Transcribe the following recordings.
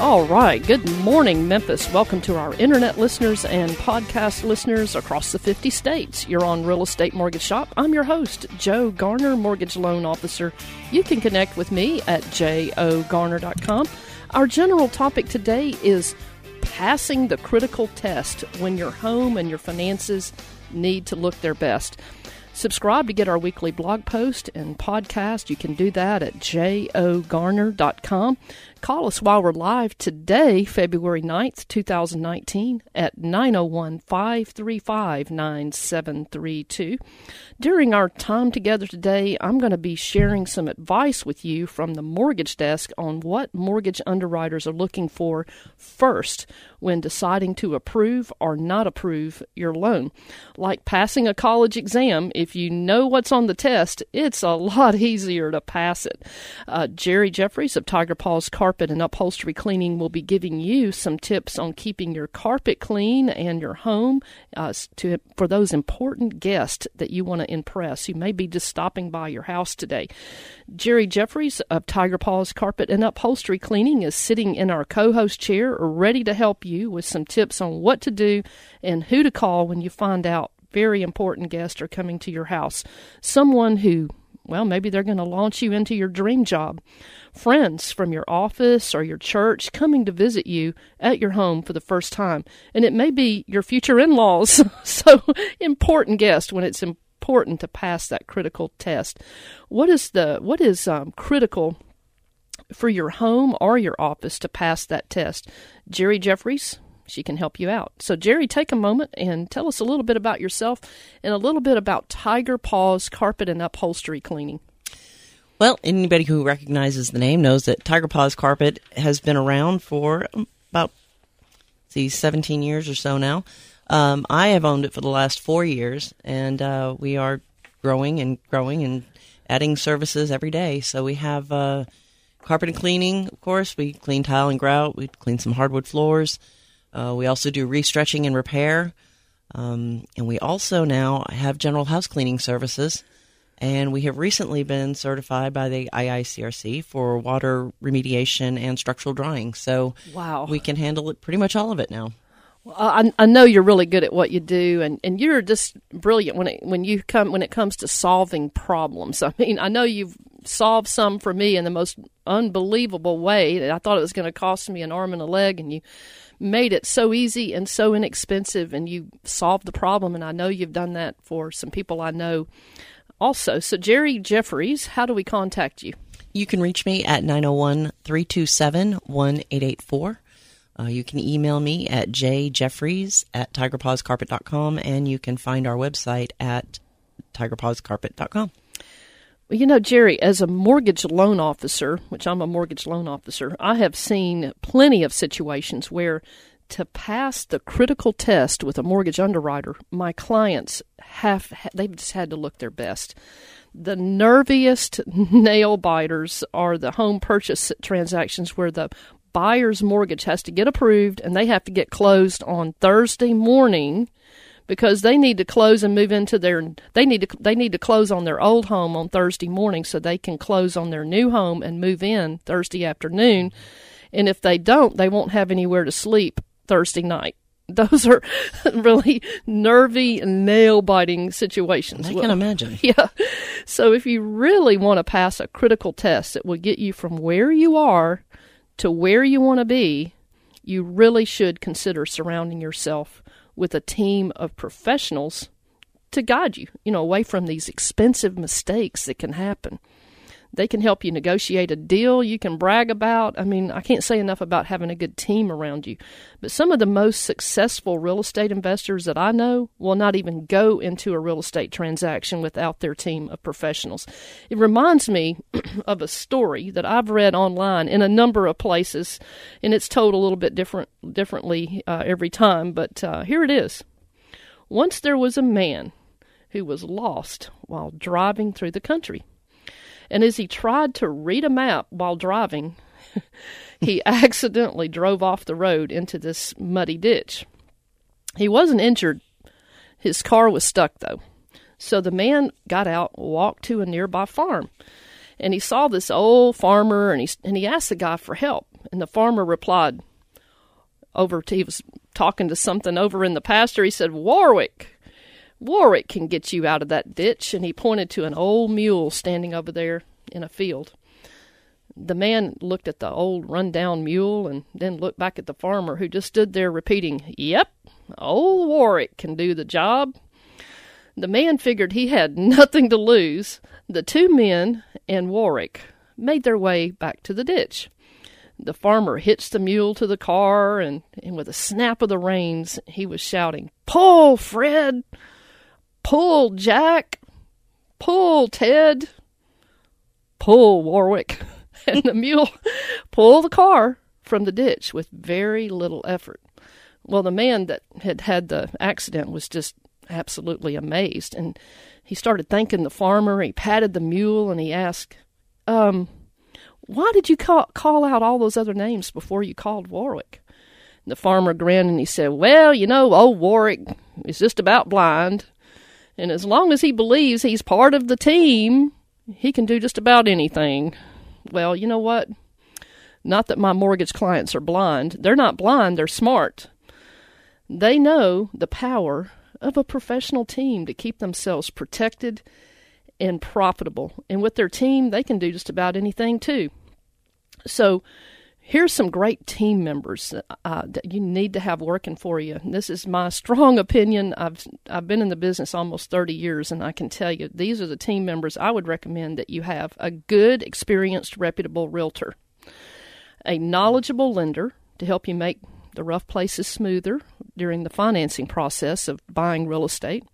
All right. Good morning, Memphis. Welcome to our internet listeners and podcast listeners across the 50 states. You're on Real Estate Mortgage Shop. I'm your host, Joe Garner, Mortgage Loan Officer. You can connect with me at jogarner.com. Our general topic today is passing the critical test when your home and your finances need to look their best. Subscribe to get our weekly blog post and podcast. You can do that at jogarner.com. Call us while we're live today, February 9th, 2019, at 901 535 9732. During our time together today, I'm going to be sharing some advice with you from the mortgage desk on what mortgage underwriters are looking for first when deciding to approve or not approve your loan. Like passing a college exam, if you know what's on the test, it's a lot easier to pass it. Uh, Jerry Jeffries of Tiger Paws Carpet and Upholstery Cleaning will be giving you some tips on keeping your carpet clean and your home uh, to for those important guests that you want to impress who may be just stopping by your house today. Jerry Jeffries of Tiger Paws Carpet and Upholstery Cleaning is sitting in our co-host chair ready to help you with some tips on what to do and who to call when you find out very important guests are coming to your house. Someone who, well, maybe they're going to launch you into your dream job. Friends from your office or your church coming to visit you at your home for the first time. And it may be your future in laws. so, important guest when it's important to pass that critical test. What is the what is um, critical for your home or your office to pass that test. Jerry Jeffries, she can help you out. So, Jerry, take a moment and tell us a little bit about yourself and a little bit about Tiger Paws Carpet and Upholstery Cleaning. Well, anybody who recognizes the name knows that Tiger Paws Carpet has been around for about see 17 years or so now. Um, I have owned it for the last four years, and uh, we are growing and growing and adding services every day. So we have uh, carpet and cleaning, of course. We clean tile and grout. We clean some hardwood floors. Uh, we also do restretching and repair. Um, and we also now have general house cleaning services. And we have recently been certified by the IICRC for water remediation and structural drying. So wow. we can handle it pretty much all of it now. Well, I, I know you're really good at what you do, and, and you're just brilliant when it when you come when it comes to solving problems. I mean, I know you've solved some for me in the most unbelievable way that I thought it was going to cost me an arm and a leg, and you made it so easy and so inexpensive, and you solved the problem. And I know you've done that for some people I know also. So, Jerry Jeffries, how do we contact you? You can reach me at 901 327 1884. Uh, you can email me at jjeffries at tigerpawscarpet.com and you can find our website at tigerpawscarpet.com. Well, you know, Jerry, as a mortgage loan officer, which I'm a mortgage loan officer, I have seen plenty of situations where to pass the critical test with a mortgage underwriter, my clients have they've just had to look their best. The nerviest nail biters are the home purchase transactions where the buyer's mortgage has to get approved and they have to get closed on Thursday morning because they need to close and move into their they need to they need to close on their old home on Thursday morning so they can close on their new home and move in Thursday afternoon. And if they don't, they won't have anywhere to sleep Thursday night. Those are really nervy nail biting situations. I can well, imagine. Yeah. So if you really want to pass a critical test that will get you from where you are to where you want to be, you really should consider surrounding yourself with a team of professionals to guide you, you know, away from these expensive mistakes that can happen. They can help you negotiate a deal you can brag about. I mean, I can't say enough about having a good team around you. But some of the most successful real estate investors that I know will not even go into a real estate transaction without their team of professionals. It reminds me of a story that I've read online in a number of places, and it's told a little bit different differently uh, every time. But uh, here it is. Once there was a man who was lost while driving through the country. And as he tried to read a map while driving, he accidentally drove off the road into this muddy ditch. He wasn't injured. His car was stuck, though. So the man got out, walked to a nearby farm, and he saw this old farmer, and he and he asked the guy for help. And the farmer replied, over to, he was talking to something over in the pasture. He said, Warwick, Warwick can get you out of that ditch. And he pointed to an old mule standing over there in a field. The man looked at the old run-down mule and then looked back at the farmer who just stood there repeating, Yep, old Warwick can do the job. The man figured he had nothing to lose. The two men and Warwick made their way back to the ditch. The farmer hitched the mule to the car, and, and with a snap of the reins, he was shouting, Pull, Fred! Pull, Jack! Pull, Ted! Pull, Warwick! and the mule pulled the car from the ditch with very little effort. Well, the man that had had the accident was just absolutely amazed, and he started thanking the farmer. He patted the mule and he asked, Um, why did you call, call out all those other names before you called Warwick? The farmer grinned and he said, Well, you know, old Warwick is just about blind. And as long as he believes he's part of the team, he can do just about anything. Well, you know what? Not that my mortgage clients are blind. They're not blind, they're smart. They know the power of a professional team to keep themselves protected and profitable. And with their team, they can do just about anything too. So, here's some great team members uh, that you need to have working for you. This is my strong opinion. I've I've been in the business almost 30 years, and I can tell you these are the team members I would recommend that you have: a good, experienced, reputable realtor, a knowledgeable lender to help you make the rough places smoother during the financing process of buying real estate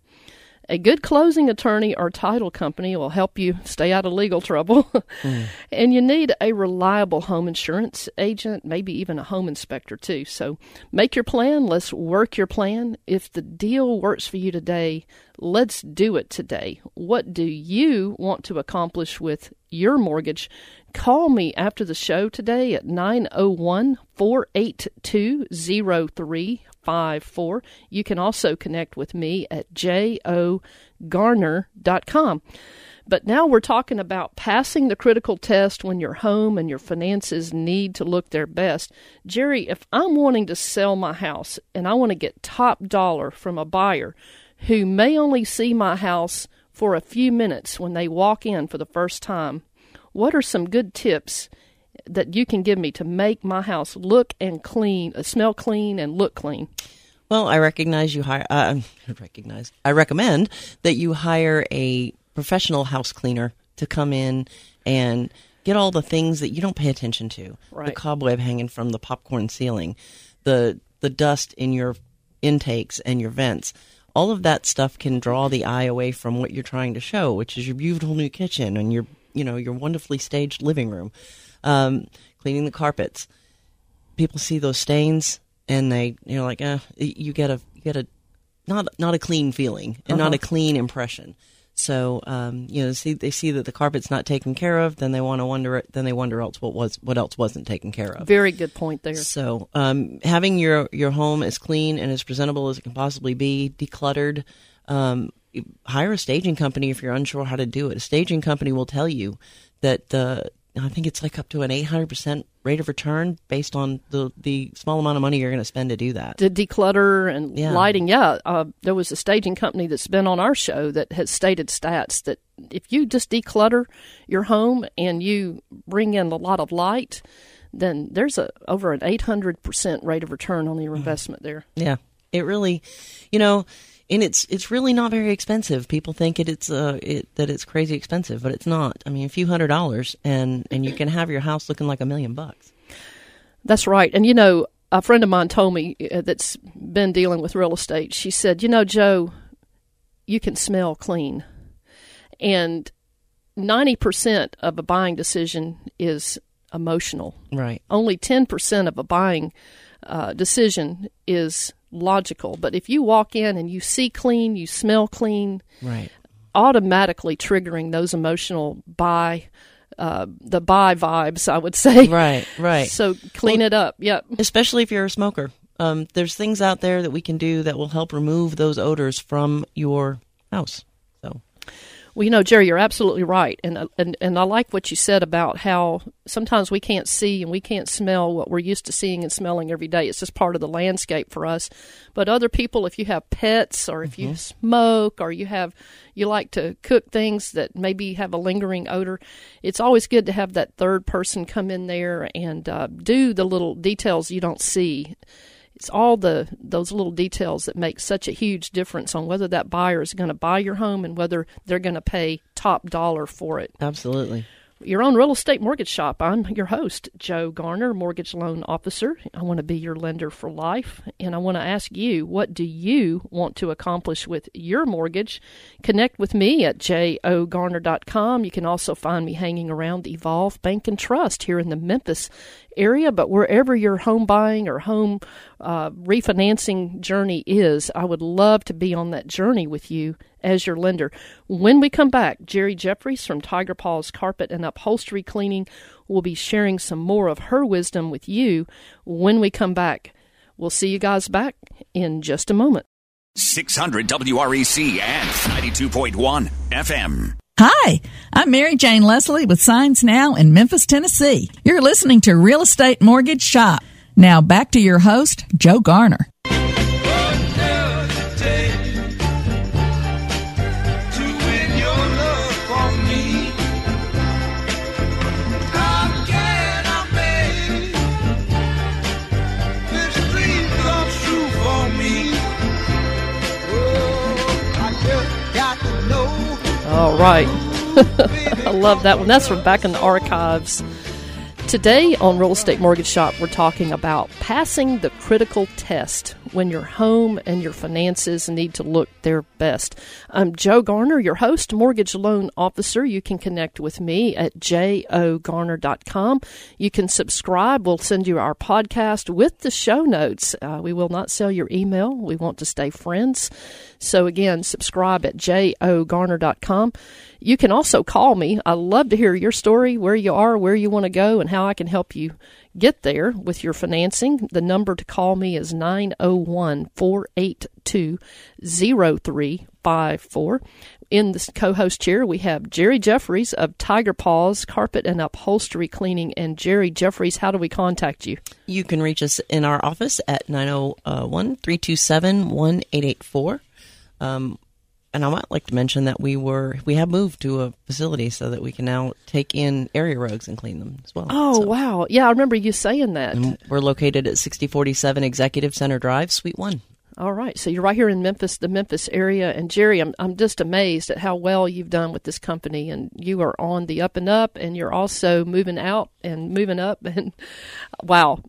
a good closing attorney or title company will help you stay out of legal trouble. mm. And you need a reliable home insurance agent, maybe even a home inspector too. So make your plan. Let's work your plan. If the deal works for you today, let's do it today. What do you want to accomplish with your mortgage? Call me after the show today at 901 482 0454. You can also connect with me at jogarner.com. But now we're talking about passing the critical test when your home and your finances need to look their best. Jerry, if I'm wanting to sell my house and I want to get top dollar from a buyer who may only see my house for a few minutes when they walk in for the first time, what are some good tips that you can give me to make my house look and clean, uh, smell clean and look clean? Well, I recognize you hire. Uh, I recognize. I recommend that you hire a professional house cleaner to come in and get all the things that you don't pay attention to. Right. The cobweb hanging from the popcorn ceiling, the the dust in your intakes and your vents. All of that stuff can draw the eye away from what you're trying to show, which is your beautiful new kitchen and your you know your wonderfully staged living room um, cleaning the carpets. People see those stains and they you're like, eh, you get a you get a not not a clean feeling and uh-huh. not a clean impression. So um, you know, see they see that the carpet's not taken care of, then they want to wonder. Then they wonder else what was what else wasn't taken care of. Very good point there. So um, having your your home as clean and as presentable as it can possibly be, decluttered. Um, hire a staging company if you're unsure how to do it. A staging company will tell you that the I think it's like up to an 800% rate of return based on the the small amount of money you're going to spend to do that. To declutter and yeah. lighting, yeah. Uh, there was a staging company that's been on our show that has stated stats that if you just declutter your home and you bring in a lot of light, then there's a over an 800% rate of return on your mm. investment there. Yeah. It really, you know, and it's it's really not very expensive. People think it, it's uh it, that it's crazy expensive, but it's not. I mean, a few hundred dollars, and and you can have your house looking like a million bucks. That's right, and you know, a friend of mine told me uh, that's been dealing with real estate. She said, you know, Joe, you can smell clean, and ninety percent of a buying decision is emotional. Right. Only ten percent of a buying uh, decision is logical. But if you walk in and you see clean, you smell clean, right? automatically triggering those emotional buy uh, the buy vibes, I would say. Right, right. So clean well, it up. Yep. Especially if you're a smoker. Um, there's things out there that we can do that will help remove those odors from your house. Well, you know, Jerry, you're absolutely right, and uh, and and I like what you said about how sometimes we can't see and we can't smell what we're used to seeing and smelling every day. It's just part of the landscape for us. But other people, if you have pets or if mm-hmm. you smoke or you have you like to cook things that maybe have a lingering odor, it's always good to have that third person come in there and uh, do the little details you don't see it's all the those little details that make such a huge difference on whether that buyer is going to buy your home and whether they're going to pay top dollar for it. Absolutely your own real estate mortgage shop. I'm your host, Joe Garner, mortgage loan officer. I want to be your lender for life, and I want to ask you, what do you want to accomplish with your mortgage? Connect with me at jogarner.com. You can also find me hanging around the Evolve Bank and Trust here in the Memphis area, but wherever your home buying or home uh, refinancing journey is, I would love to be on that journey with you as your lender. When we come back, Jerry Jeffries from Tiger Paws Carpet and Upholstery Cleaning will be sharing some more of her wisdom with you when we come back. We'll see you guys back in just a moment. 600 WREC and 92.1 FM. Hi, I'm Mary Jane Leslie with Signs Now in Memphis, Tennessee. You're listening to Real Estate Mortgage Shop. Now back to your host, Joe Garner. All right. I love that one. That's from back in the archives. Today on Real Estate Mortgage Shop, we're talking about passing the critical test when your home and your finances need to look their best. I'm Joe Garner, your host, mortgage loan officer. You can connect with me at jogarner.com. You can subscribe. We'll send you our podcast with the show notes. Uh, we will not sell your email. We want to stay friends. So again, subscribe at jogarner.com. You can also call me. I love to hear your story, where you are, where you want to go, and how I can help you get there with your financing. The number to call me is 901 482 0354. In the co host chair, we have Jerry Jeffries of Tiger Paws Carpet and Upholstery Cleaning. And Jerry Jeffries, how do we contact you? You can reach us in our office at 901 327 1884. Um, And I might like to mention that we were we have moved to a facility so that we can now take in area rugs and clean them as well. Oh so. wow! Yeah, I remember you saying that. And we're located at sixty forty seven Executive Center Drive, Suite One. All right, so you're right here in Memphis, the Memphis area, and Jerry, I'm I'm just amazed at how well you've done with this company, and you are on the up and up, and you're also moving out and moving up, and wow,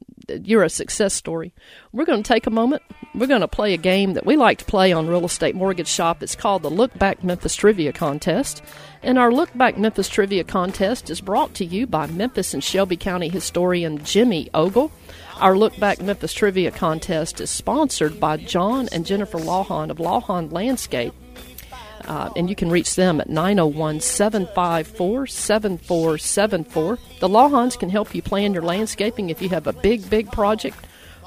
you're a success story. We're going to take a moment. We're going to play a game that we like to play on Real Estate Mortgage Shop. It's called the Look Back Memphis Trivia Contest. And our Look Back Memphis Trivia Contest is brought to you by Memphis and Shelby County historian Jimmy Ogle. Our Look Back Memphis Trivia Contest is sponsored by John and Jennifer Lawhon of Lawhon Landscape uh, and you can reach them at 901 754 7474. The Lawhons can help you plan your landscaping if you have a big, big project,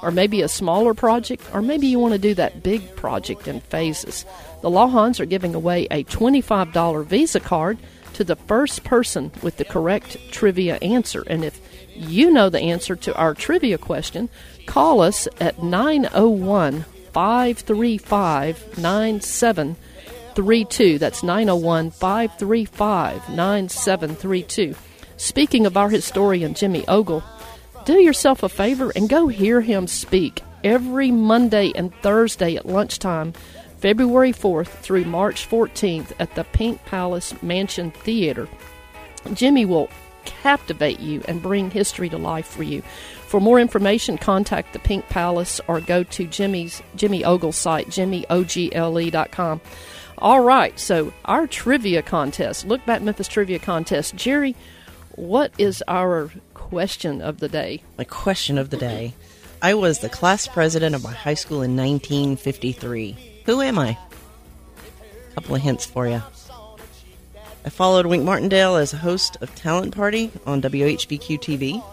or maybe a smaller project, or maybe you want to do that big project in phases. The Lawhons are giving away a $25 Visa card to the first person with the correct trivia answer. And if you know the answer to our trivia question, call us at 901 535 9732. That's 901 535 9732. Speaking of our historian, Jimmy Ogle, do yourself a favor and go hear him speak every Monday and Thursday at lunchtime, February 4th through March 14th at the Pink Palace Mansion Theater. Jimmy will captivate you and bring history to life for you. For more information, contact the Pink Palace or go to Jimmy's Jimmy Ogle's site, jimmyogle.com. All right, so our trivia contest, Look Back Memphis Trivia Contest. Jerry, what is our question of the day? My question of the day. I was the class president of my high school in 1953. Who am I? A couple of hints for you. I followed Wink Martindale as a host of Talent Party on WHBQ TV.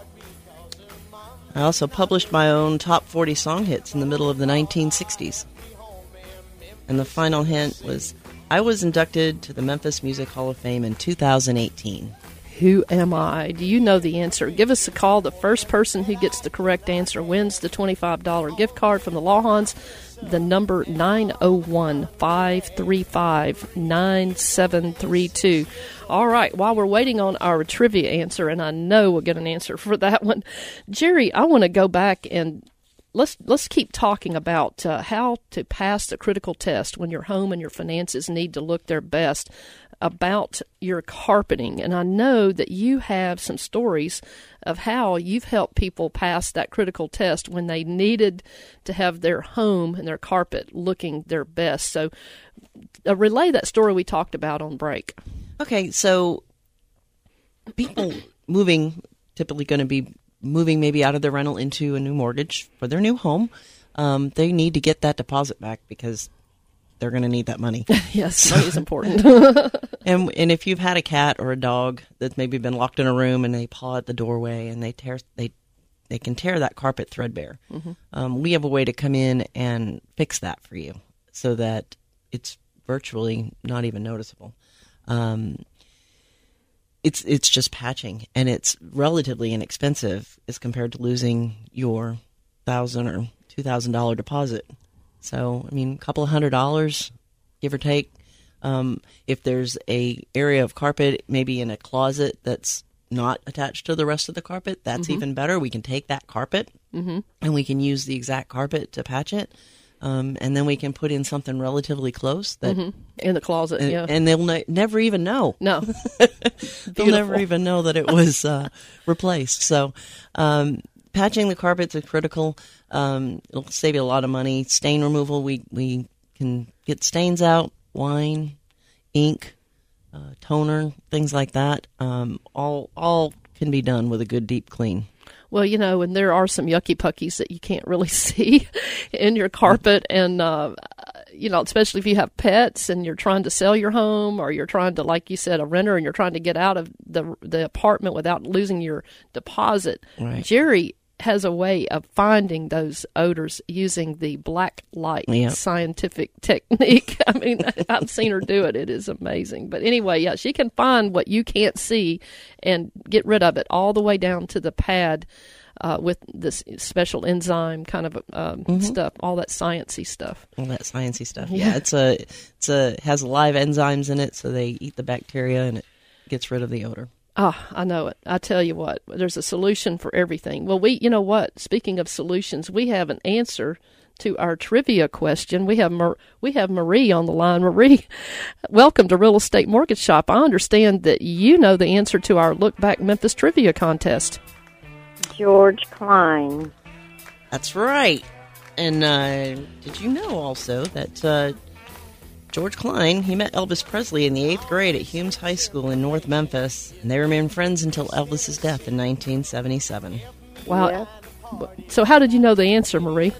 I also published my own top 40 song hits in the middle of the 1960s. And the final hint was I was inducted to the Memphis Music Hall of Fame in 2018. Who am I? Do you know the answer? Give us a call. The first person who gets the correct answer wins the $25 gift card from the Lawhons. The number 901 535 9732. All right, while we're waiting on our trivia answer, and I know we'll get an answer for that one, Jerry, I want to go back and let's let's keep talking about uh, how to pass the critical test when your home and your finances need to look their best about your carpeting. And I know that you have some stories of how you've helped people pass that critical test when they needed to have their home and their carpet looking their best. So uh, relay that story we talked about on break. Okay, so people moving typically going to be moving maybe out of their rental into a new mortgage for their new home. Um, they need to get that deposit back because they're going to need that money. yes money is important and and if you've had a cat or a dog that's maybe been locked in a room and they paw at the doorway and they tear they they can tear that carpet threadbare. Um, we have a way to come in and fix that for you so that it's virtually not even noticeable. Um, it's it's just patching and it's relatively inexpensive as compared to losing your thousand or two thousand dollar deposit. So I mean, a couple of hundred dollars, give or take. Um, if there's a area of carpet, maybe in a closet that's not attached to the rest of the carpet, that's even better. We can take that carpet and we can use the exact carpet to patch it, um, and then we can put in something relatively close that, in the closet and, yeah and they'll ne- never even know. no They'll never even know that it was uh, replaced. So, um, patching the carpets is critical. Um, it'll save you a lot of money. Stain removal, we we can get stains out, wine, ink, uh, toner, things like that. Um, all all can be done with a good deep clean. Well, you know, and there are some yucky puckies that you can't really see in your carpet, and uh, you know, especially if you have pets and you're trying to sell your home, or you're trying to, like you said, a renter, and you're trying to get out of the the apartment without losing your deposit. Right. Jerry has a way of finding those odors using the black light Yeah. scientific technique. I mean, I've seen her do it. It is amazing. But anyway, yeah, she can find what you can't see and get rid of it all the way down to the pad uh, with this special enzyme kind of um, stuff, all that sciency stuff. All that sciencey stuff. Yeah. Yeah, it's a it's a has live enzymes in it, so they eat the bacteria and it gets rid of the odor. Ah, I know it. I tell you what, there's a solution for everything. Well, we, you know what? Speaking of solutions, we have an answer to our trivia question. We have Mar- we have Marie on the line. Marie, welcome to Real Estate Mortgage Shop. I understand that you know the answer to our Look Back Memphis trivia contest. George Klein. That's right. And uh, did you know also that uh, George Klein he met Elvis Presley in the eighth grade at Humes High School in North Memphis, and they remained friends until Elvis's death in 1977. Wow. Yeah. So, how did you know the answer, Marie?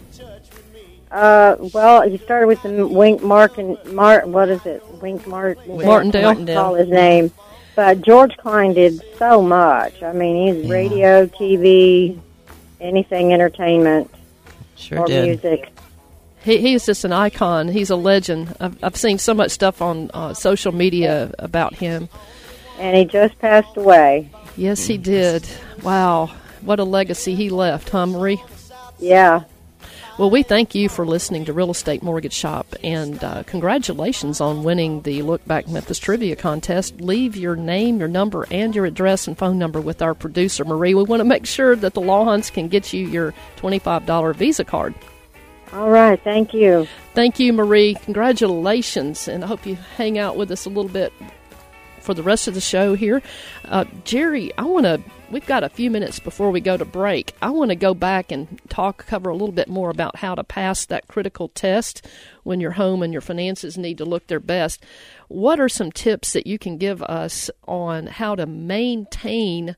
Uh, well, you started with the Wink Mark and Mart. What is it? Wink Mart. Martindale. Martindale. Call his name. But George Klein did so much. I mean, he's radio, TV, anything entertainment Sure or did. music. He, he's just an icon. He's a legend. I've, I've seen so much stuff on uh, social media about him. And he just passed away. Yes, he did. Wow. What a legacy he left, huh, Marie? Yeah. Well, we thank you for listening to Real Estate Mortgage Shop, and uh, congratulations on winning the Look Back Memphis Trivia Contest. Leave your name, your number, and your address and phone number with our producer, Marie. We want to make sure that the Lawhons can get you your $25 Visa card. All right. Thank you. Thank you, Marie. Congratulations, and I hope you hang out with us a little bit for the rest of the show here. Uh, Jerry, I want to. We've got a few minutes before we go to break. I want to go back and talk, cover a little bit more about how to pass that critical test when your home and your finances need to look their best. What are some tips that you can give us on how to maintain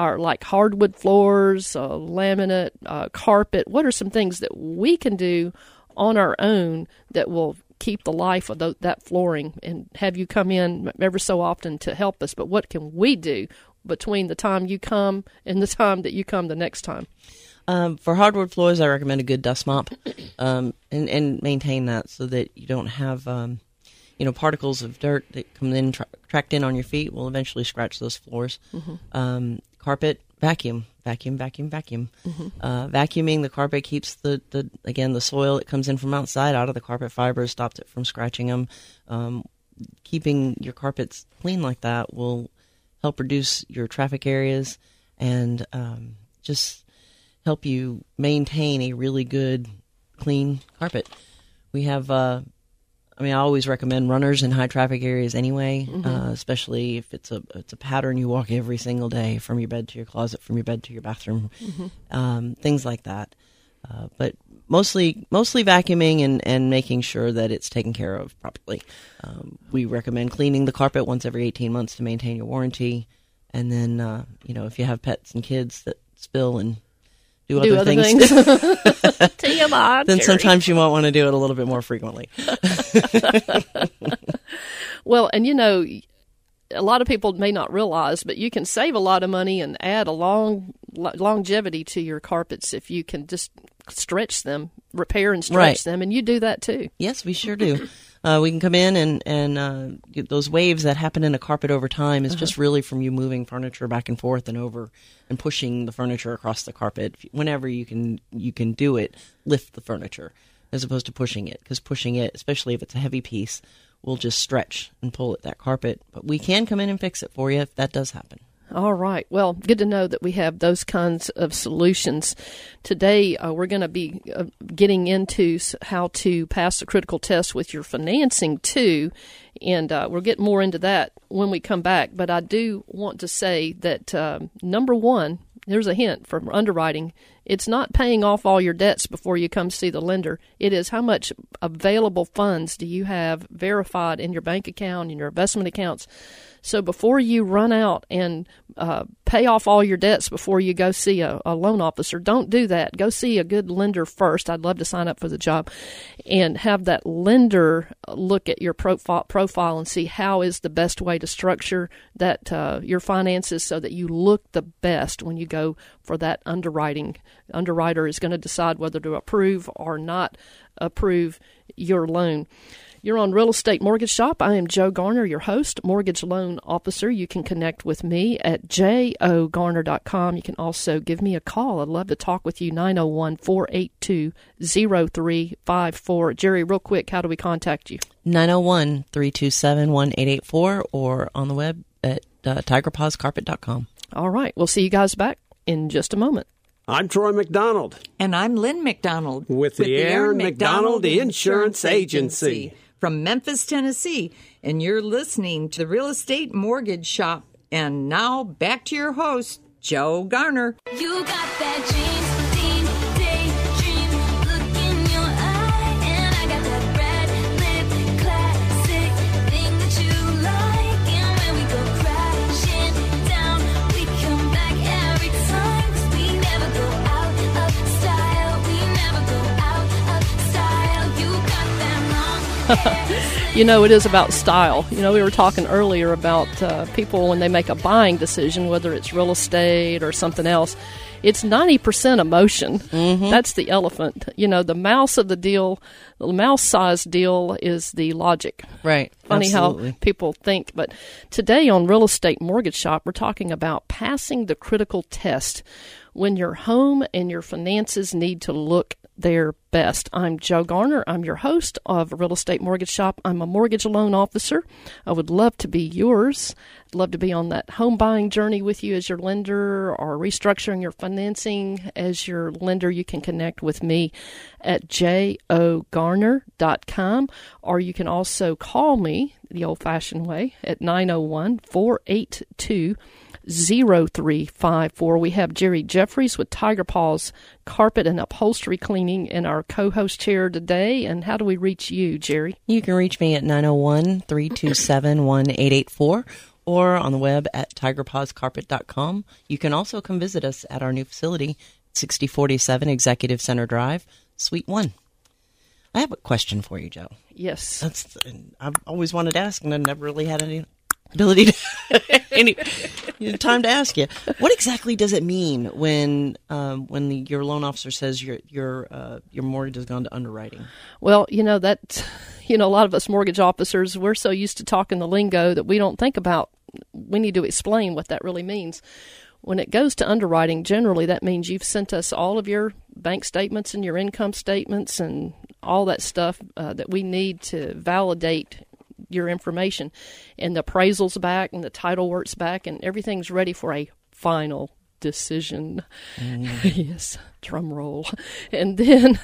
our like hardwood floors, uh, laminate, uh, carpet? What are some things that we can do on our own that will keep the life of tho- that flooring and have you come in ever so often to help us. But what can we do between the time you come and the time that you come the next time? Um, for hardwood floors, I recommend a good dust mop, um, and and maintain that so that you don't have, um, you know, particles of dirt that come in tra- tracked in on your feet will eventually scratch those floors. Um, carpet, vacuum, vacuum, vacuum, vacuum. Uh, vacuuming the carpet keeps the, the again the soil that comes in from outside out of the carpet fibers, stops it from scratching them. Um, keeping your carpets clean like that will help reduce your traffic areas and um, just help you maintain a really good, clean carpet. We have, uh, I mean, I always recommend runners in high traffic areas anyway, uh, especially if it's a it's a pattern you walk every single day from your bed to your closet, from your bed to your bathroom, um, things like that. Uh, but mostly mostly vacuuming and, and making sure that it's taken care of properly. Um, we recommend cleaning the carpet once every 18 months to maintain your warranty. And then, uh, you know, if you have pets and kids that spill and do other, do other things, things. TMI. then Jerry. sometimes you might want to do it a little bit more frequently. Well, and you know, a lot of people may not realize, but you can save a lot of money and add a long lo- longevity to your carpets if you can just stretch them, repair and stretch Right. them, and you do that too. Yes, we sure do. Uh, we can come in and and uh, those waves that happen in a carpet over time is just really from you moving furniture back and forth and over and pushing the furniture across the carpet. Whenever you can you can do it, lift the furniture as opposed to pushing it because pushing it, especially if it's a heavy piece, will just stretch and pull at that carpet. But we can come in and fix it for you if that does happen. All right. Well, good to know that we have those kinds of solutions. Today, uh, we're going to be uh, getting into how to pass the critical test with your financing too, and uh, we'll get more into that when we come back. But I do want to say that um number one, there's a hint from underwriting. It's not paying off all your debts before you come see the lender. It is how much available funds do you have verified in your bank account, in your investment accounts. So before you run out and uh, pay off all your debts before you go see a, a loan officer, don't do that. Go see a good lender first. I'd love to sign up for the job and have that lender look at your profile, profile and see how is the best way to structure that uh, your finances so that you look the best when you go for that underwriting. Underwriter is going to decide whether to approve or not approve your loan. You're on Real Estate Mortgage Shop. I am Joe Garner, your host, mortgage loan officer. You can connect with me at jogarner.com. You can also give me a call. I'd love to talk with you, 901 482 0354. Jerry, real quick, how do we contact you? 901 327 1884 or on the web at uh, tigerpawscarpet.com. All right, we'll see you guys back in just a moment. I'm Troy McDonald. And I'm Lynn McDonald With the Aaron McDonald Insurance Agency. From Memphis, Tennessee. And you're listening to the Real Estate Mortgage Shop. And now back to your host, Joe Garner. You got that dream, You know, it is about style. You know, we were talking earlier about uh, people when they make a buying decision, whether it's real estate or something else. It's 90% emotion. That's the elephant. You know, the mouse of the deal, the mouse sized deal is the logic. Right. Funny Absolutely. how people think. But today on Real Estate Mortgage Shop, we're talking about passing the critical test when your home and your finances need to look their best. I'm Joe Garner. I'm your host of Real Estate Mortgage Shop. I'm a mortgage loan officer. I would love to be yours. I'd love to be on that home buying journey with you as your lender or restructuring your financing as your lender. You can connect with me at jogarner.com or you can also call me the old fashioned way at 901 482 0354. We have Jerry Jeffries with Tiger Paws Carpet and Upholstery Cleaning in our co host chair today. And how do we reach you, Jerry? You can reach me at 901 327 1884 or on the web at tigerpawscarpet.com. You can also come visit us at our new facility, 6047 Executive Center Drive, Suite 1. I have a question for you, Joe. Yes. That's I've always wanted to ask, and I never really had any ability to any time to ask you. What exactly does it mean when um, when the, your loan officer says your your uh, your mortgage has gone to underwriting? Well, you know that you know a lot of us mortgage officers we're so used to talking the lingo that we don't think about we need to explain what that really means. When it goes to underwriting, generally that means you've sent us all of your bank statements and your income statements and all that stuff uh, that we need to validate your information. And the appraisal's back and the title work's back and everything's ready for a final decision. yes, drum roll. And then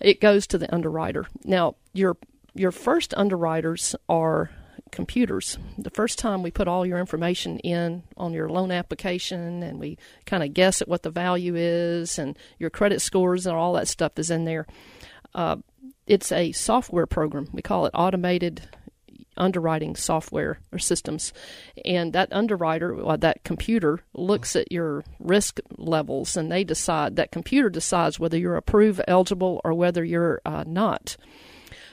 it goes to the underwriter. Now, your your first underwriters are computers. The first time we put all your information in on your loan application and we kind of guess at what the value is and your credit scores and all that stuff is in there. Uh, it's a software program. We call it automated underwriting software or systems. And that underwriter, uh, that computer, looks at your risk levels and they decide, that computer decides whether you're approved eligible or whether you're uh, not.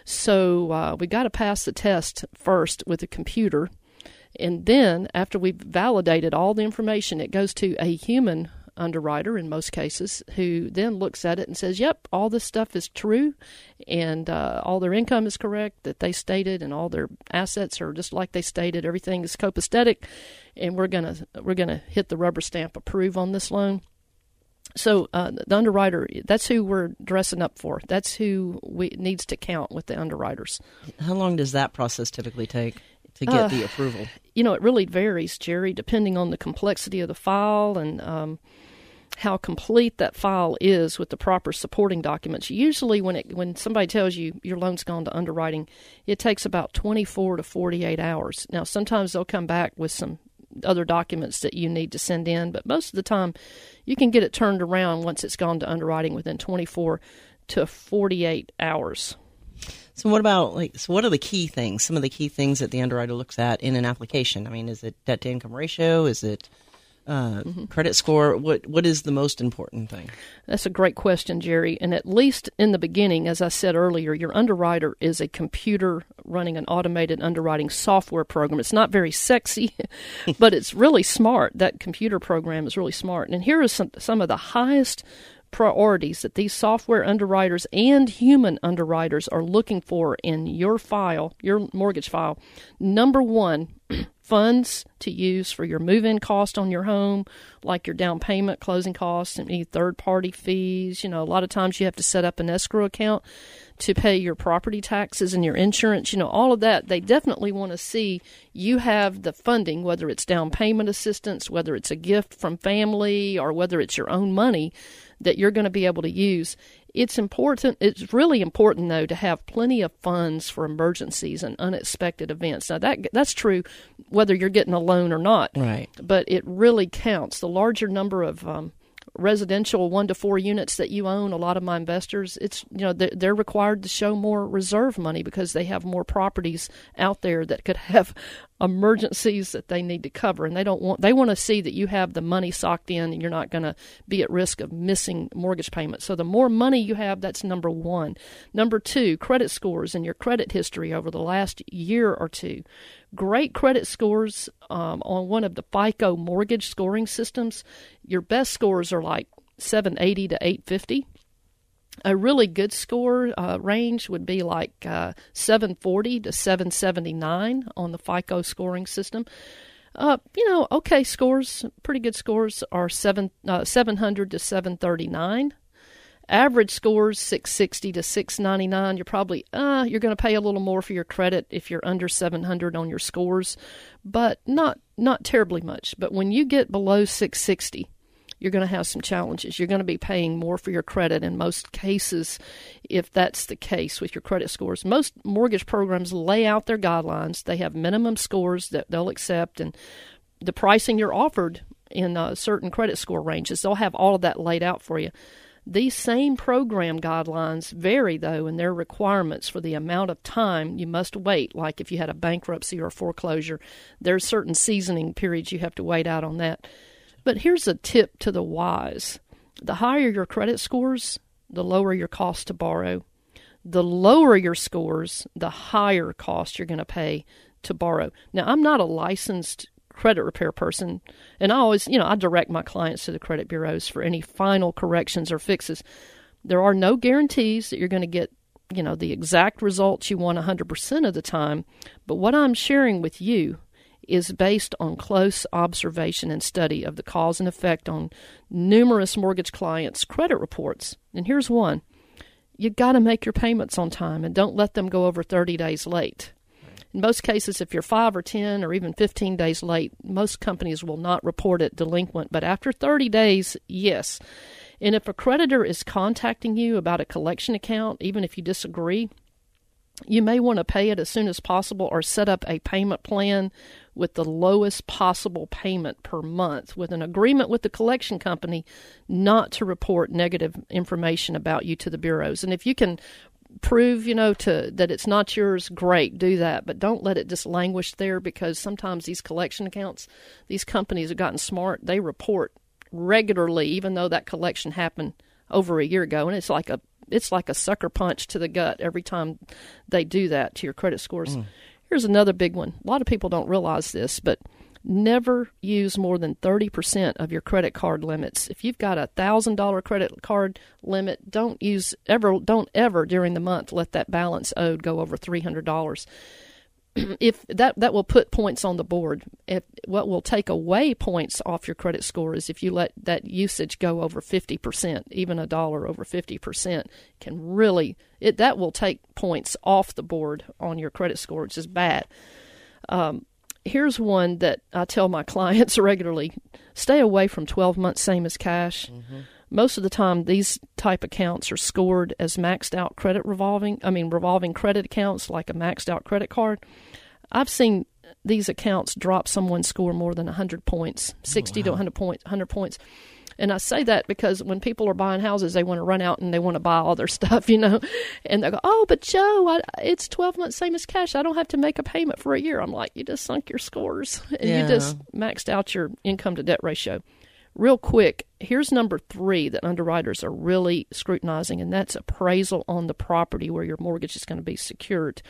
So uh, we got to pass the test first with the computer. And then, after we've validated all the information, it goes to a human underwriter in most cases who then looks at it and says, Yep, all this stuff is true, and uh, all their income is correct that they stated, and all their assets are just like they stated. Everything is copacetic, and we're gonna we're gonna hit the rubber stamp approve on this loan. So uh, the underwriter, that's who we're dressing up for. That's who we needs to count with the underwriters. How long does that process typically take to get Uh, the approval? You know, it really varies, Jerry, depending on the complexity of the file and um, how complete that file is with the proper supporting documents. Usually, when it when somebody tells you your loan's gone to underwriting, it takes about 24 to 48 hours. Now, sometimes they'll come back with some other documents that you need to send in, but most of the time, you can get it turned around once it's gone to underwriting within 24 to 48 hours. So what about like so what are the key things? Some of the key things that the underwriter looks at in an application. I mean, is it debt to income ratio? Is it uh, credit score? What what is the most important thing? That's a great question, Jerry. And at least in the beginning, as I said earlier, your underwriter is a computer running an automated underwriting software program. It's not very sexy, but it's really smart. That computer program is really smart. And here are some, some of the highest priorities that these software underwriters and human underwriters are looking for in your file, your mortgage file. Number one, funds to use for your move in cost on your home, like your down payment, closing costs, and any third party fees. You know, a lot of times you have to set up an escrow account to pay your property taxes and your insurance. You know, all of that. They definitely want to see you have the funding, whether it's down payment assistance, whether it's a gift from family, or whether it's your own money that you're going to be able to use. It's important. It's really important, though, to have plenty of funds for emergencies and unexpected events. Now that that's true whether you're getting a loan or not. Right. But it really counts. The larger number of um, residential one to four units that you own, a lot of my investors, it's you know they're, required to show more reserve money because they have more properties out there that could have emergencies that they need to cover, and they don't want they want to see that you have the money socked in and you're not going to be at risk of missing mortgage payments. So the more money you have, that's number one. Number two, credit scores and your credit history over the last year or two. Great credit scores um, on one of the FICO mortgage scoring systems. Your best scores are like 780 to 850 a really good score uh, range would be like uh, 740 to 779 on the FICO scoring system. Uh, you know, okay scores, pretty good scores are seven uh, 700 to 739. Average scores 660 to 699. You're probably uh you're going to pay a little more for your credit if you're under 700 on your scores, but not not terribly much. But when you get below 660, you're going to have some challenges. You're going to be paying more for your credit in most cases if that's the case with your credit scores. Most mortgage programs lay out their guidelines. They have minimum scores that they'll accept and the pricing you're offered in uh, certain credit score ranges. They'll have all of that laid out for you. These same program guidelines vary, though, in their requirements for the amount of time you must wait. Like if you had a bankruptcy or a foreclosure, there's certain seasoning periods you have to wait out on that. But here's a tip to the wise the higher your credit scores, the lower your cost to borrow. The lower your scores, the higher cost you're going to pay to borrow. Now, I'm not a licensed credit repair person, and I always, you know, I direct my clients to the credit bureaus for any final corrections or fixes. There are no guarantees that you're going to get, you know, the exact results you want 100% of the time, but what I'm sharing with you is based on close observation and study of the cause and effect on numerous mortgage clients' credit reports. And here's one you got to make your payments on time and don't let them go over 30 days late. In most cases, if you're 5 or 10 or even 15 days late, most companies will not report it delinquent. But after 30 days, yes. And if a creditor is contacting you about a collection account, even if you disagree, you may want to pay it as soon as possible or set up a payment plan with the lowest possible payment per month with an agreement with the collection company not to report negative information about you to the bureaus. And if you can prove, you know, to that it's not yours, great, do that, but don't let it just languish there because sometimes these collection accounts, these companies have gotten smart, they report regularly even though that collection happened over a year ago and it's like a it's like a sucker punch to the gut every time they do that to your credit scores. Mm. Here's another big one. A lot of people don't realize this, but never use more than 30% of your credit card limits. If you've got a $1000 credit card limit, don't use ever don't ever during the month let that balance owed go over $300. if that that will put points on the board. If what will take away points off your credit score is if you let that usage go over fifty percent, even a dollar over fifty percent can really it that will take points off the board on your credit score, which is bad. Um, here's one that I tell my clients regularly: stay away from twelve months same as cash. Mm-hmm. Most of the time, these type accounts are scored as maxed out credit revolving. I mean, revolving credit accounts like a maxed out credit card. I've seen these accounts drop someone's score more than 100 points, 60 to 100 points, 100 points. And I say that because when people are buying houses, they want to run out and they want to buy all their stuff, you know. And they go, "Oh, but Joe, I, it's 12 months same as cash. I don't have to make a payment for a year." I'm like, "You just sunk your scores, and Yeah. you just maxed out your income to debt ratio." Real quick, here's number three that underwriters are really scrutinizing, and that's appraisal on the property where your mortgage is going to be secured.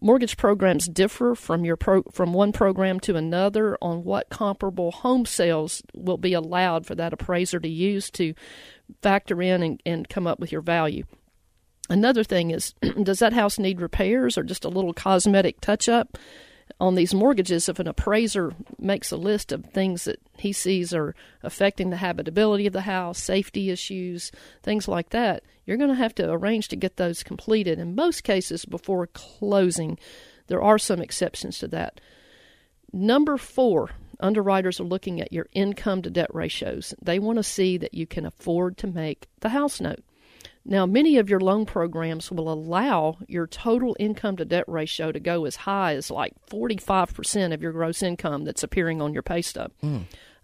Mortgage programs differ from your pro- from one program to another on what comparable home sales will be allowed for that appraiser to use to factor in and, and come up with your value. Another thing is, does that house need repairs or just a little cosmetic touch up? On these mortgages, if an appraiser makes a list of things that he sees are affecting the habitability of the house, safety issues, things like that, you're going to have to arrange to get those completed. In most cases, before closing, there are some exceptions to that. Number four, underwriters are looking at your income to debt ratios. They want to see that you can afford to make the house note. Now, many of your loan programs will allow your total income to debt ratio to go as high as like 45% of your gross income that's appearing on your pay stub. Hmm.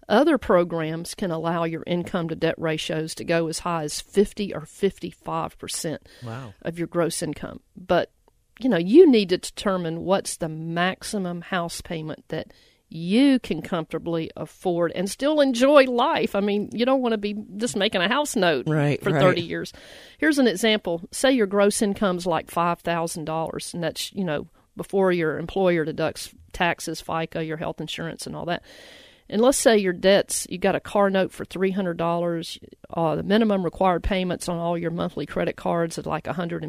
Other programs can allow your income to debt ratios to go as high as 50 or 55% Wow. of your gross income. But, you know, you need to determine what's the maximum house payment that you can comfortably afford and still enjoy life. I mean, you don't want to be just making a house note Right, for right. 30 years. Here's an example. Say your gross income's like $5,000 and that's, you know, before your employer deducts taxes, FICA, your health insurance and all that. And let's say your debts, you got a car note for three hundred dollars. Uh, the minimum required payments on all your monthly credit cards is like hundred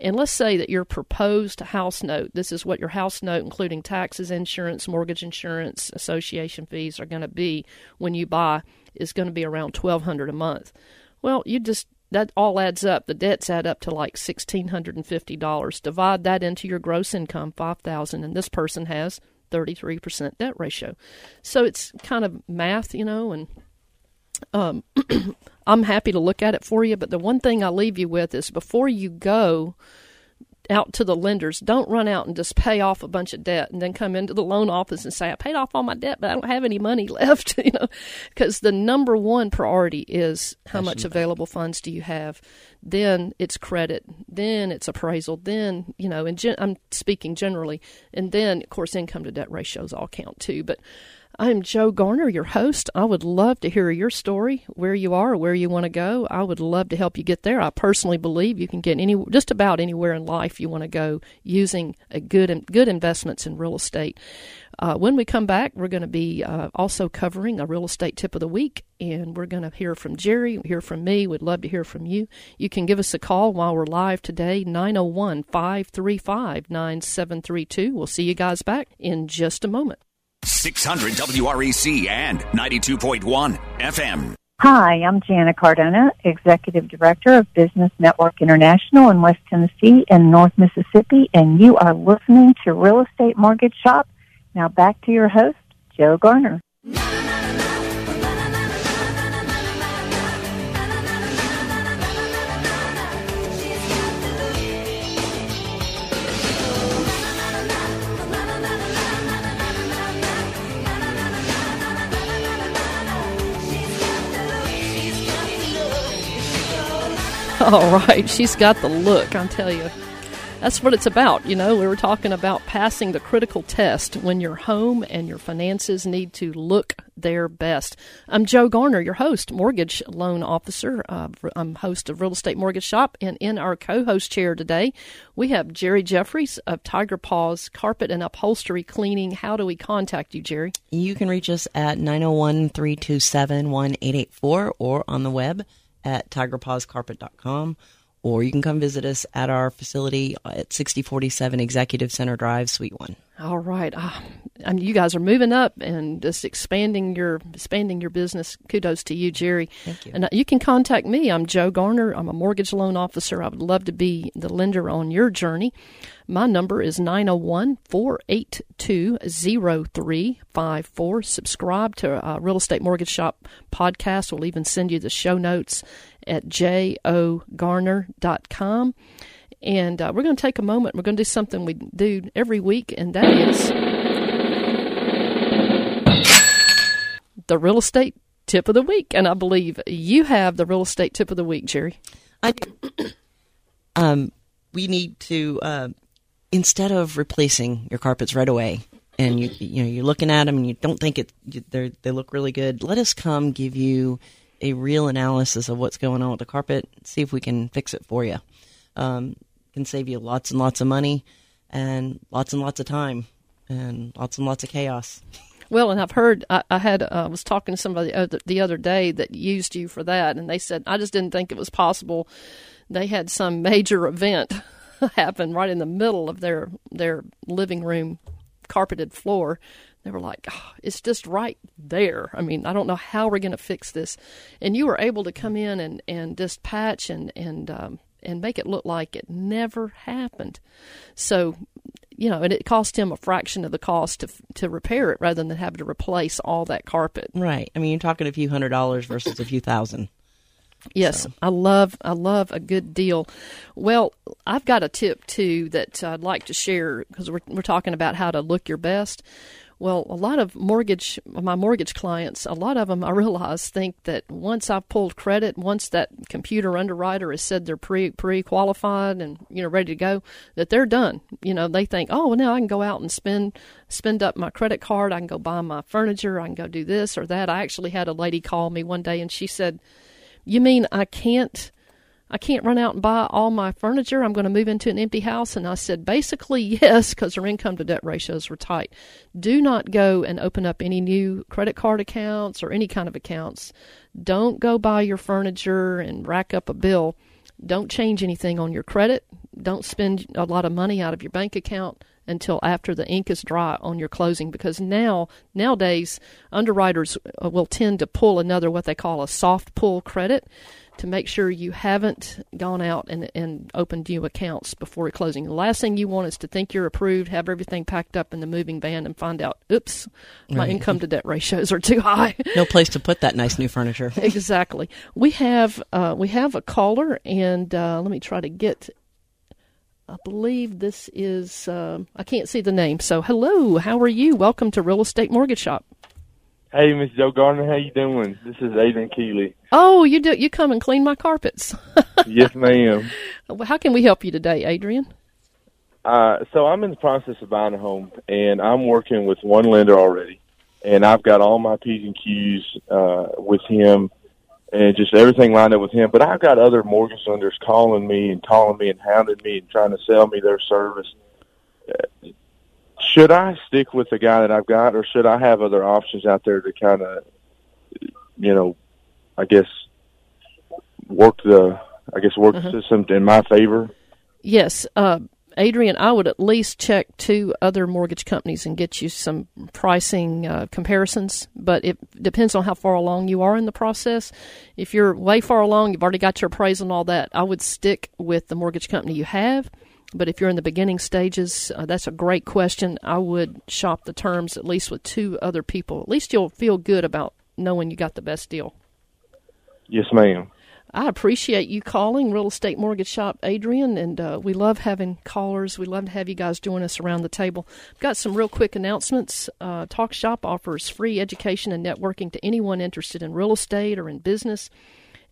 and let's say that your proposed house note, this is what your house note, including taxes, insurance, mortgage insurance, association fees, are going to be when you buy, is going to be around twelve hundred a month. Well, you just that all adds up. The debts add up to like sixteen hundred and fifty dollars. Divide that into your gross income, five thousand, and this person has thirty three percent debt ratio. So it's kind of math, you know, and um, I'm happy to look at it for you. But the one thing I leave you with is before you go out to the lenders, don't run out and just pay off a bunch of debt and then come into the loan office and say, I paid off all my debt, but I don't have any money left, you know, because the number one priority is how much available funds do you have? Then it's credit, then it's appraisal, then, you know, and gen- I'm speaking generally, and then, of course, income to debt ratios all count too. But I'm Joe Garner, your host. I would love to hear your story, where you are, where you want to go. I would love to help you get there. I personally believe you can get any just about anywhere in life you want to go using a good good investments in real estate. Uh, when we come back, we're going to be uh, also covering a real estate tip of the week, and we're going to hear from Jerry, hear from me. We'd love to hear from you. You can give us a call while we're live today, 901 535 9732. We'll see you guys back in just a moment. 600 WREC and 92.1 FM. Hi, I'm Jana Cardona, Executive Director of Business Network International in West Tennessee and North Mississippi, and you are listening to Real Estate Mortgage Shop. Now back to your host, Joe Garner. All right, she's got the look, I'll tell you. That's what it's about. You know, we were talking about passing the critical test when your home and your finances need to look their best. I'm Joe Garner, your host, mortgage loan officer. Uh, I'm host of Real Estate Mortgage Shop, and in our co-host chair today, we have Jerry Jeffries of Tiger Paws Carpet and Upholstery Cleaning. How do we contact you, Jerry? You can reach us at 901 327 1884 or on the web at tigerpawscarpet.com. Or you can come visit us at our facility at 6047 Executive Center Drive, Suite 1. All right, ah, I mean, you guys are moving up and just expanding your expanding your business. Kudos to you, Jerry. Thank you. And uh, you can contact me. I'm Joe Garner. I'm a mortgage loan officer. I would love to be the lender on your journey. My number is 901 482 0354. Subscribe to uh, Real Estate Mortgage Shop podcast. We'll even send you the show notes at jogarner.com. And uh, we're going to take a moment. We're going to do something we do every week, and that is the real estate tip of the week. And I believe you have the real estate tip of the week, Jerry. I do. um, we need to uh, instead of replacing your carpets right away, and you you know you're looking at them and you don't think it they they look really good. Let us come give you a real analysis of what's going on with the carpet. See if we can fix it for you. Um, can save you lots and lots of money, and lots and lots of time, and lots and lots of chaos. Well, and I've heard I, I had uh, was talking to somebody other, the other day that used you for that, and they said I just didn't think it was possible. They had some major event happen right in the middle of their their living room carpeted floor. They were like, oh, "It's just right there." I mean, I don't know how we're going to fix this, and you were able to come in and and just patch and and um, and make it look like it never happened. So, you know, and it cost him a fraction of the cost to to repair it rather than having to replace all that carpet. Right. I mean, you're talking a few hundred dollars versus a few thousand. Yes, I love I love a good deal. Well, I've got a tip too that I'd like to share because we're we're talking about how to look your best. Well, a lot of mortgage my mortgage clients, a lot of them I realize think that once I've pulled credit, once that computer underwriter has said they're pre pre qualified and you know ready to go, that they're done. You know, they think, oh, well, now I can go out and spend spend up my credit card. I can go buy my furniture. I can go do this or that. I actually had a lady call me one day and she said, "You mean I can't?" I can't run out and buy all my furniture. I'm going to move into an empty house. And I said, basically, yes, because her income to debt ratios were tight. Do not go and open up any new credit card accounts or any kind of accounts. Don't go buy your furniture and rack up a bill. Don't change anything on your credit. Don't spend a lot of money out of your bank account until after the ink is dry on your closing because now nowadays underwriters uh, will tend to pull another what they call a soft pull credit to make sure you haven't gone out and, and opened new accounts before closing. The last thing you want is to think you're approved, have everything packed up in the moving van, and find out, oops, my Right. income to debt ratios are too high. No place to put that nice new furniture. exactly. We have uh, we have a caller, and uh, let me try to get. I believe this is. um I can't see the name. So, hello. How are you? Welcome to Real Estate Mortgage Shop. Hey, Miss Joe Gardner, how you doing? This is Adrian Keeley. Oh, you do. You come and clean my carpets. yes, ma'am. How can we help you today, Adrian? Uh, so I'm in the process of buying a home, and I'm working with one lender already. and I've got all my P's and Q's uh, with him, and just everything lined up with him. But I've got other mortgage lenders calling me and calling me and hounding me and trying to sell me their service. Should I stick with the guy that I've got, or should I have other options out there to kind of, you know, I guess work the, I guess work the system in my favor? Yes, uh, Adrian, I would at least check two other mortgage companies and get you some pricing uh, comparisons. But it depends on how far along you are in the process. If you're way far along, you've already got your appraisal and all that, I would stick with the mortgage company you have. But if you're in the beginning stages, uh, that's a great question. I would shop the terms at least with two other people. At least you'll feel good about knowing you got the best deal. Yes, ma'am. I appreciate you calling Real Estate Mortgage Shop, Adrian, and uh, we love having callers. We love to have you guys join us around the table. I've got some real quick announcements. Uh, Talk Shop offers free education and networking to anyone interested in real estate or in business.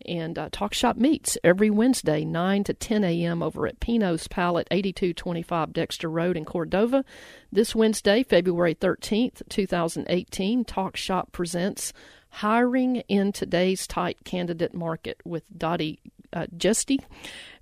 And uh, Talk Shop meets every Wednesday, 9 to 10 a.m. over at Pinot's Palette, 8225 Dexter Road in Cordova. This Wednesday, February 13th, 2018, Talk Shop presents Hiring in Today's Tight Candidate Market with Dottie uh, Justy.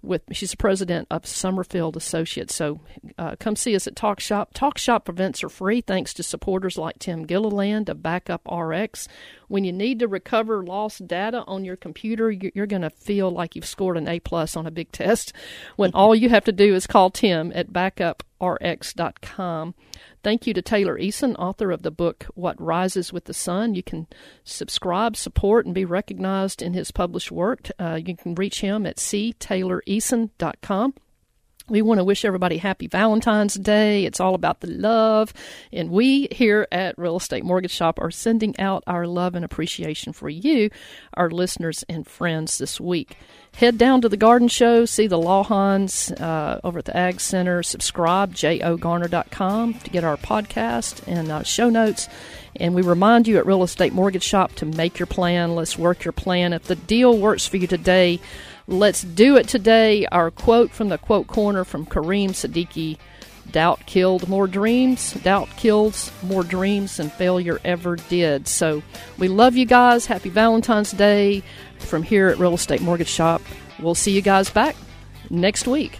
With she's the president of Summerfield Associates. So uh, come see us at Talk Shop. Talk Shop events are free thanks to supporters like Tim Gilliland of Backup RX. When you need to recover lost data on your computer, you- you're going to feel like you've scored an A plus on a big test. When all you have to do is call Tim at backuprx.com. Thank you to Taylor Eason, author of the book What Rises with the Sun. You can subscribe, support, and be recognized in his published work. Uh, you can reach him at ctayloreason.com. We want to wish everybody happy Valentine's Day. It's all about the love. And we here at Real Estate Mortgage Shop are sending out our love and appreciation for you, our listeners and friends this week. Head down to the garden show, see the Lawhons uh, over at the Ag Center. Subscribe, jogarner.com, to get our podcast and uh, show notes. And we remind you at Real Estate Mortgage Shop to make your plan. Let's work your plan. If the deal works for you today, let's do it today. Our quote from the quote corner from Kareem Siddiqui Doubt killed more dreams. Doubt kills more dreams than failure ever did. So we love you guys. Happy Valentine's Day from here at Real Estate Mortgage Shop. We'll see you guys back next week.